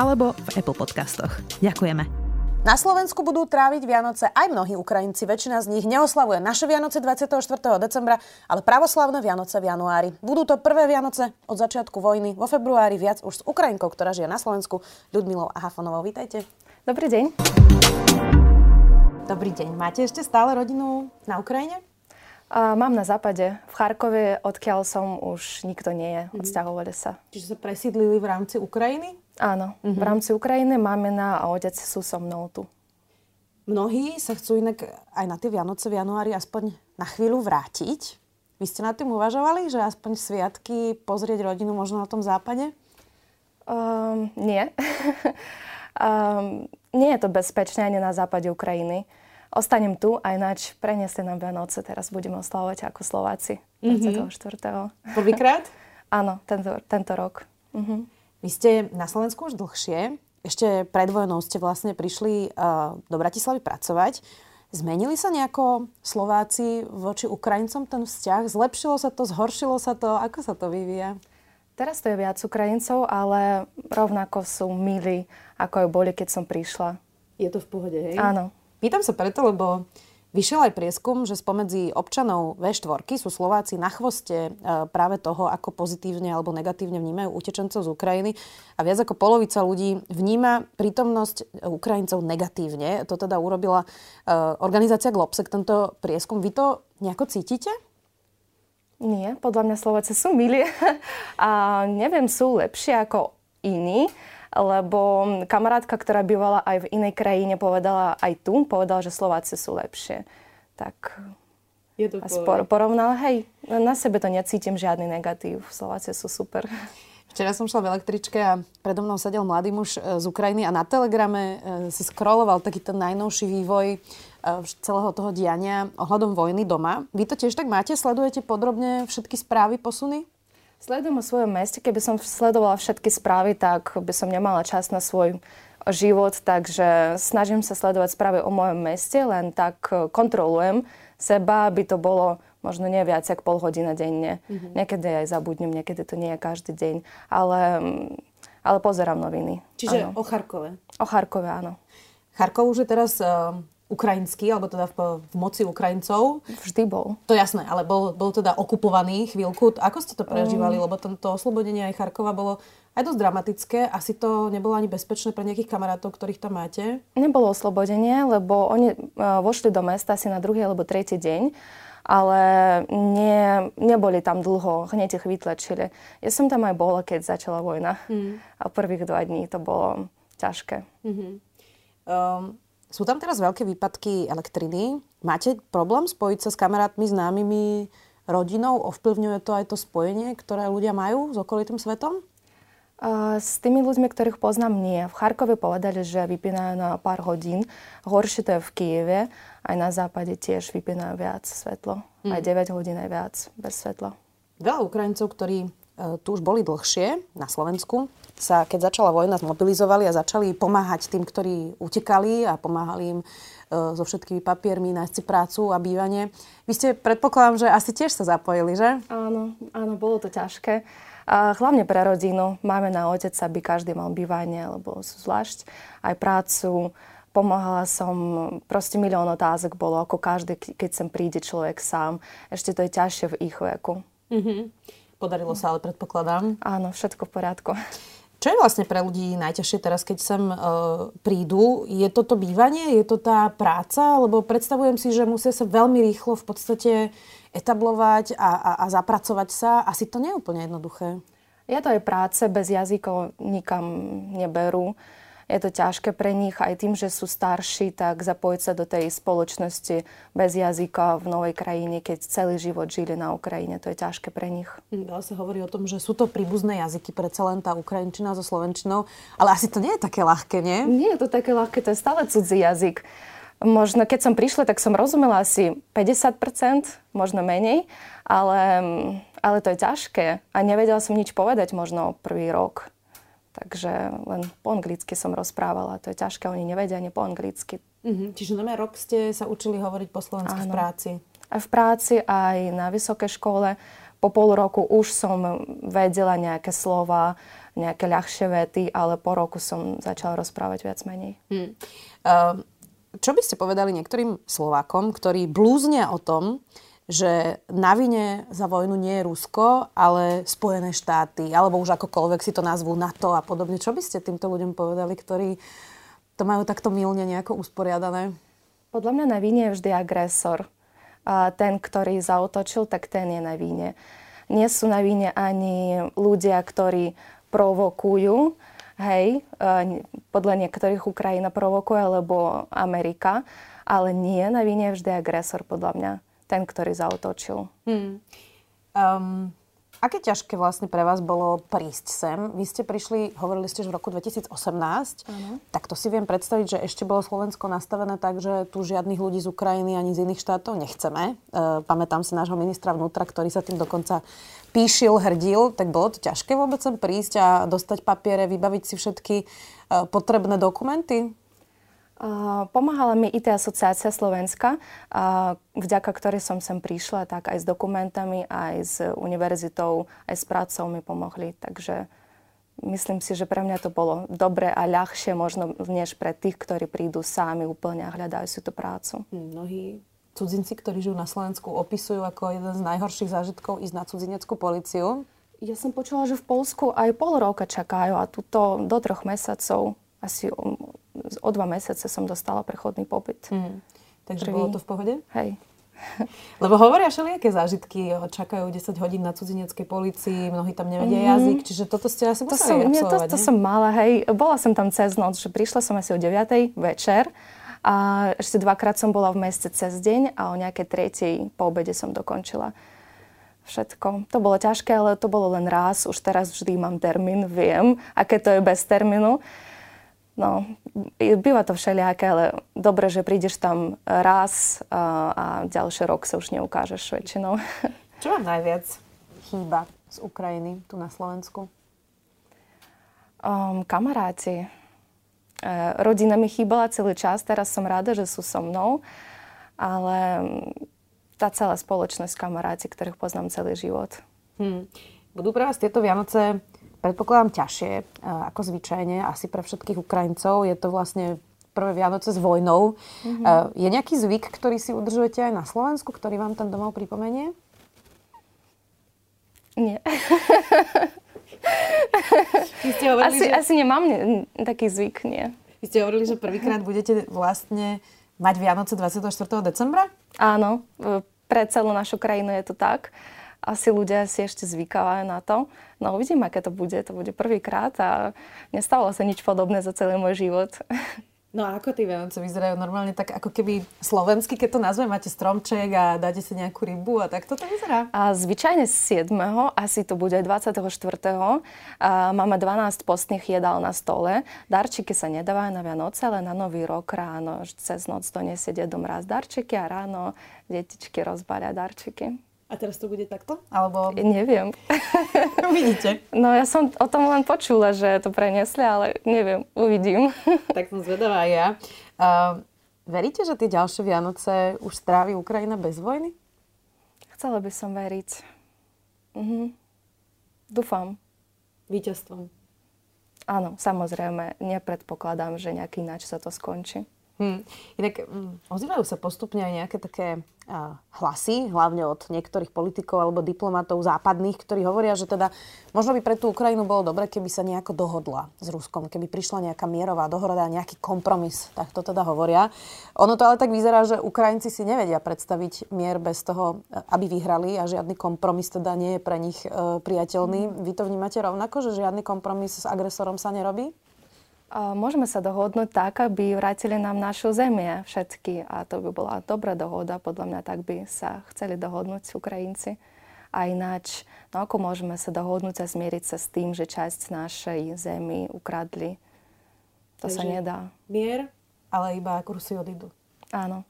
alebo v Apple Podcastoch. Ďakujeme. Na Slovensku budú tráviť Vianoce aj mnohí Ukrajinci. Väčšina z nich neoslavuje naše Vianoce 24. decembra, ale pravoslavné Vianoce v januári. Budú to prvé Vianoce od začiatku vojny. Vo februári viac už s Ukrajinkou, ktorá žije na Slovensku, Ľudmilou Ahafonovou. Vítajte. Dobrý deň. Dobrý deň. Máte ešte stále rodinu na Ukrajine? A mám na západe. V Charkove, odkiaľ som, už nikto nie je. Mhm. Odsťahovali sa. Čiže sa presídlili v rámci Ukrajiny? Áno, mm-hmm. v rámci Ukrajiny mamina a otec sú so mnou tu. Mnohí sa chcú inak aj na tie Vianoce v januári aspoň na chvíľu vrátiť. Vy ste nad tým uvažovali, že aspoň sviatky pozrieť rodinu možno na tom západe? Um, nie. um, nie je to bezpečné ani na západe Ukrajiny. Ostanem tu a ináč preniesli nám Vianoce. Teraz budeme oslavovať ako Slováci 24. Mm-hmm. Prvýkrát? Áno, tento, tento rok. Mm-hmm. Vy ste na Slovensku už dlhšie. Ešte pred vojnou ste vlastne prišli uh, do Bratislavy pracovať. Zmenili sa nejako Slováci voči Ukrajincom ten vzťah? Zlepšilo sa to, zhoršilo sa to? Ako sa to vyvíja? Teraz to je viac Ukrajincov, ale rovnako sú milí, ako aj boli, keď som prišla. Je to v pohode, hej? Áno. Pýtam sa preto, lebo Vyšiel aj prieskum, že spomedzi občanov V4 sú Slováci na chvoste e, práve toho, ako pozitívne alebo negatívne vnímajú utečencov z Ukrajiny. A viac ako polovica ľudí vníma prítomnosť Ukrajincov negatívne. To teda urobila e, organizácia Globsek, tento prieskum. Vy to nejako cítite? Nie, podľa mňa Slováci sú milí. A neviem, sú lepšie ako iní lebo kamarátka, ktorá bývala aj v inej krajine, povedala aj tu, povedala, že Slováci sú lepšie. Tak je to por- porovnala, hej, na sebe to necítim žiadny negatív. Slováci sú super. Včera som šla v električke a predo mnou sedel mladý muž e, z Ukrajiny a na telegrame e, si scrolloval taký ten najnovší vývoj e, celého toho diania ohľadom vojny doma. Vy to tiež tak máte? Sledujete podrobne všetky správy, posuny? Sledujem o svojom meste. Keby som sledovala všetky správy, tak by som nemala čas na svoj život, takže snažím sa sledovať správy o mojom meste, len tak e, kontrolujem seba, aby to bolo možno nie viac ako pol hodina denne. Mm-hmm. Niekedy aj zabudnem, niekedy to nie je každý deň, ale, mm, ale pozerám noviny. Čiže áno. o Charkove? O Charkove, áno. Charkov už je teraz uh, ukrajinský, alebo teda v, v moci Ukrajincov. Vždy bol. To jasné, ale bol, bol teda okupovaný chvíľku. Ako ste to prežívali? Mm. Lebo to oslobodenie aj Charkova bolo aj dosť dramatické. Asi to nebolo ani bezpečné pre nejakých kamarátov, ktorých tam máte? Nebolo oslobodenie, lebo oni uh, vošli do mesta asi na druhý alebo tretí deň ale nie, neboli tam dlho, hneď ich vytlačili. Ja som tam aj bola, keď začala vojna. Mm. A prvých dva dní to bolo ťažké. Mm-hmm. Um, sú tam teraz veľké výpadky elektriny. Máte problém spojiť sa s kamarátmi, známymi, rodinou? Ovplyvňuje to aj to spojenie, ktoré ľudia majú s okolitým svetom? S tými ľuďmi, ktorých poznám, nie. V Charkove povedali, že vypínajú na pár hodín. Horšie to je v Kieve. Aj na západe tiež vypínajú viac svetlo. Hmm. Aj 9 hodín aj viac bez svetla. Veľa Ukrajincov, ktorí tu už boli dlhšie na Slovensku, sa keď začala vojna zmobilizovali a začali pomáhať tým, ktorí utekali a pomáhali im e, so všetkými papiermi, nájsť si prácu a bývanie. Vy ste, predpokladám, že asi tiež sa zapojili, že? Áno, áno, bolo to ťažké. A hlavne pre rodinu. Máme na otec, aby každý mal bývanie, alebo zvlášť aj prácu. Pomáhala som, proste milión otázok bolo, ako každý, keď sem príde človek sám. Ešte to je ťažšie v ich veku. Mm-hmm. Podarilo sa, ale predpokladám. Áno, všetko v poriadku. Čo je vlastne pre ľudí najťažšie teraz, keď sem e, prídu? Je to to bývanie? Je to tá práca? Lebo predstavujem si, že musia sa veľmi rýchlo v podstate etablovať a, a, a zapracovať sa. Asi to nie je úplne jednoduché. Je to aj práce, bez jazykov nikam neberú. Je to ťažké pre nich aj tým, že sú starší, tak zapojiť sa do tej spoločnosti bez jazyka v novej krajine, keď celý život žili na Ukrajine. To je ťažké pre nich. Veľa sa hovorí o tom, že sú to príbuzné jazyky, predsa len tá ukrajinčina so slovenčinou, ale asi to nie je také ľahké, nie? Nie je to také ľahké, to je stále cudzí jazyk. Možno keď som prišla, tak som rozumela asi 50%, možno menej, ale, ale to je ťažké. A nevedela som nič povedať možno prvý rok. Takže len po anglicky som rozprávala. To je ťažké, oni nevedia ani po anglicky. Mm-hmm. Čiže na rok ste sa učili hovoriť po slovensky v práci? Aj v práci, aj na vysokej škole. Po pol roku už som vedela nejaké slova, nejaké ľahšie vety, ale po roku som začala rozprávať viac menej. Mm. Uh, čo by ste povedali niektorým Slovákom, ktorí blúznia o tom, že na vine za vojnu nie je Rusko, ale Spojené štáty, alebo už akokoľvek si to nazvú NATO a podobne. Čo by ste týmto ľuďom povedali, ktorí to majú takto milne nejako usporiadané? Podľa mňa na vine je vždy agresor. A ten, ktorý zautočil, tak ten je na vine. Nie sú na vine ani ľudia, ktorí provokujú, hej, podľa niektorých Ukrajina provokuje, alebo Amerika, ale nie, na vine je vždy agresor, podľa mňa, ten, ktorý zautočil. Hmm. Um, Aké ťažké vlastne pre vás bolo prísť sem? Vy ste prišli, hovorili ste, že v roku 2018. Ano. Tak to si viem predstaviť, že ešte bolo Slovensko nastavené tak, že tu žiadnych ľudí z Ukrajiny ani z iných štátov nechceme. E, pamätám si nášho ministra vnútra, ktorý sa tým dokonca píšil, hrdil. Tak bolo to ťažké vôbec sem prísť a dostať papiere, vybaviť si všetky e, potrebné dokumenty? Pomáhala mi IT asociácia Slovenska, vďaka ktorej som sem prišla, tak aj s dokumentami, aj s univerzitou, aj s prácou mi pomohli. Takže myslím si, že pre mňa to bolo dobre a ľahšie možno, než pre tých, ktorí prídu sami úplne a hľadajú si tú prácu. Mnohí cudzinci, ktorí žijú na Slovensku, opisujú ako jeden z najhorších zážitkov ísť na cudzineckú policiu. Ja som počula, že v Polsku aj pol roka čakajú a tuto do troch mesiacov asi o dva mesiace som dostala prechodný pobyt. Mm. Takže Prvý. bolo to v pohode? Hej. Lebo hovoria všelijaké zážitky, čakajú 10 hodín na cudzineckej policii, mnohí tam nevedia mm-hmm. jazyk, čiže toto ste asi museli to som, nie, to, to som mala, hej. Bola som tam cez noc, že prišla som asi o 9. večer a ešte dvakrát som bola v meste cez deň a o nejakej tretej po obede som dokončila všetko. To bolo ťažké, ale to bolo len raz. Už teraz vždy mám termín, viem, aké to je bez termínu. No, býva to všelijaké, ale dobre, že prídeš tam raz a, a ďalší rok sa už neukážeš väčšinou. Čo vám najviac chýba z Ukrajiny tu na Slovensku? Um, kamaráti. E, rodina mi chýbala celý čas, teraz som rada, že sú so mnou, ale tá celá spoločnosť kamaráti, ktorých poznám celý život. Hmm. Budú pre vás tieto Vianoce predpokladám ťažšie e, ako zvyčajne, asi pre všetkých Ukrajincov. Je to vlastne prvé Vianoce s vojnou. Mm-hmm. Je nejaký zvyk, ktorý si udržujete aj na Slovensku, ktorý vám ten domov pripomenie? Nie. Vy ste hovorili, asi, že... asi nemám ne, taký zvyk, nie. Vy ste hovorili, že prvýkrát budete vlastne mať Vianoce 24. decembra? Áno, pre celú našu krajinu je to tak asi ľudia si ešte zvykávajú na to. No uvidím, aké to bude. To bude prvýkrát a nestalo sa nič podobné za celý môj život. No a ako tí Vianoce vyzerajú normálne tak ako keby slovensky, keď to nazve, máte stromček a dáte si nejakú rybu a tak toto vyzerá? A zvyčajne 7. asi to bude 24. A máme 12 postných jedál na stole. Darčiky sa nedávajú na Vianoce, ale na Nový rok ráno. Cez noc donesie dedom raz darčiky a ráno detičky rozbalia darčiky. A teraz to bude takto? Alebo... Neviem. Uvidíte. No ja som o tom len počula, že to prenesli, ale neviem, uvidím. tak som zvedavá ja. Uh, veríte, že tie ďalšie Vianoce už strávi Ukrajina bez vojny? Chcela by som veriť. Mhm. Dúfam. Víťazstvom. Áno, samozrejme. Nepredpokladám, že nejaký ináč sa to skončí. Hmm. Inak um, ozývajú sa postupne aj nejaké také uh, hlasy, hlavne od niektorých politikov alebo diplomatov západných, ktorí hovoria, že teda možno by pre tú Ukrajinu bolo dobre, keby sa nejako dohodla s Ruskom, keby prišla nejaká mierová dohoda, nejaký kompromis, tak to teda hovoria. Ono to ale tak vyzerá, že Ukrajinci si nevedia predstaviť mier bez toho, aby vyhrali a žiadny kompromis teda nie je pre nich uh, priateľný. Vy to vnímate rovnako, že žiadny kompromis s agresorom sa nerobí? Môžeme sa dohodnúť tak, aby vrátili nám našu zemie všetky a to by bola dobrá dohoda. Podľa mňa tak by sa chceli dohodnúť Ukrajinci. A ináč, no ako môžeme sa dohodnúť a zmieriť sa s tým, že časť našej zemi ukradli? To Takže sa nedá. Mier, ale iba kursy odídu. Áno.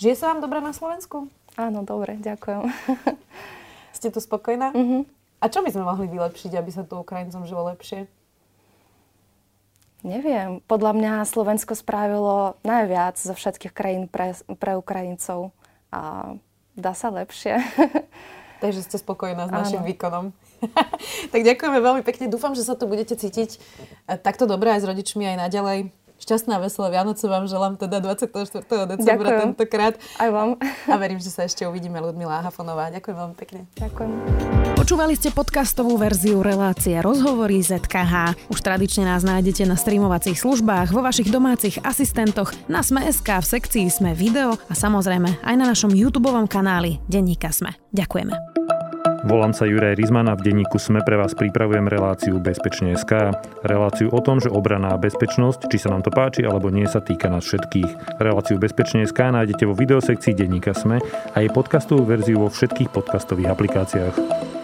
Žije sa vám dobre na Slovensku? Áno, dobre, ďakujem. Ste tu spokojná? Uh-huh. A čo by sme mohli vylepšiť, aby sa tu Ukrajincom žilo lepšie? Neviem. Podľa mňa Slovensko spravilo najviac zo všetkých krajín pre, pre Ukrajincov. A dá sa lepšie. Takže ste spokojná s našim Áno. výkonom. tak ďakujeme veľmi pekne. Dúfam, že sa tu budete cítiť eh, takto dobre aj s rodičmi aj naďalej. Šťastná, veselé Vianoce vám želám teda 24. decembra Ďakujem. tentokrát. Aj vám. A verím, že sa ešte uvidíme Ludmila Hafonová. Ďakujem veľmi pekne. Ďakujem. Počúvali ste podcastovú verziu relácie Rozhovory ZKH. Už tradične nás nájdete na streamovacích službách, vo vašich domácich asistentoch, na Sme.sk, v sekcii Sme video a samozrejme aj na našom YouTube kanáli Denníka Sme. Ďakujeme. Volám sa Juraj Rizman a v denníku SME pre vás pripravujem reláciu Bezpečne.sk. Reláciu o tom, že obrana a bezpečnosť, či sa nám to páči alebo nie, sa týka nás všetkých. Reláciu Bezpečne.sk nájdete vo videosekcii denníka SME a jej podcastovú verziu vo všetkých podcastových aplikáciách.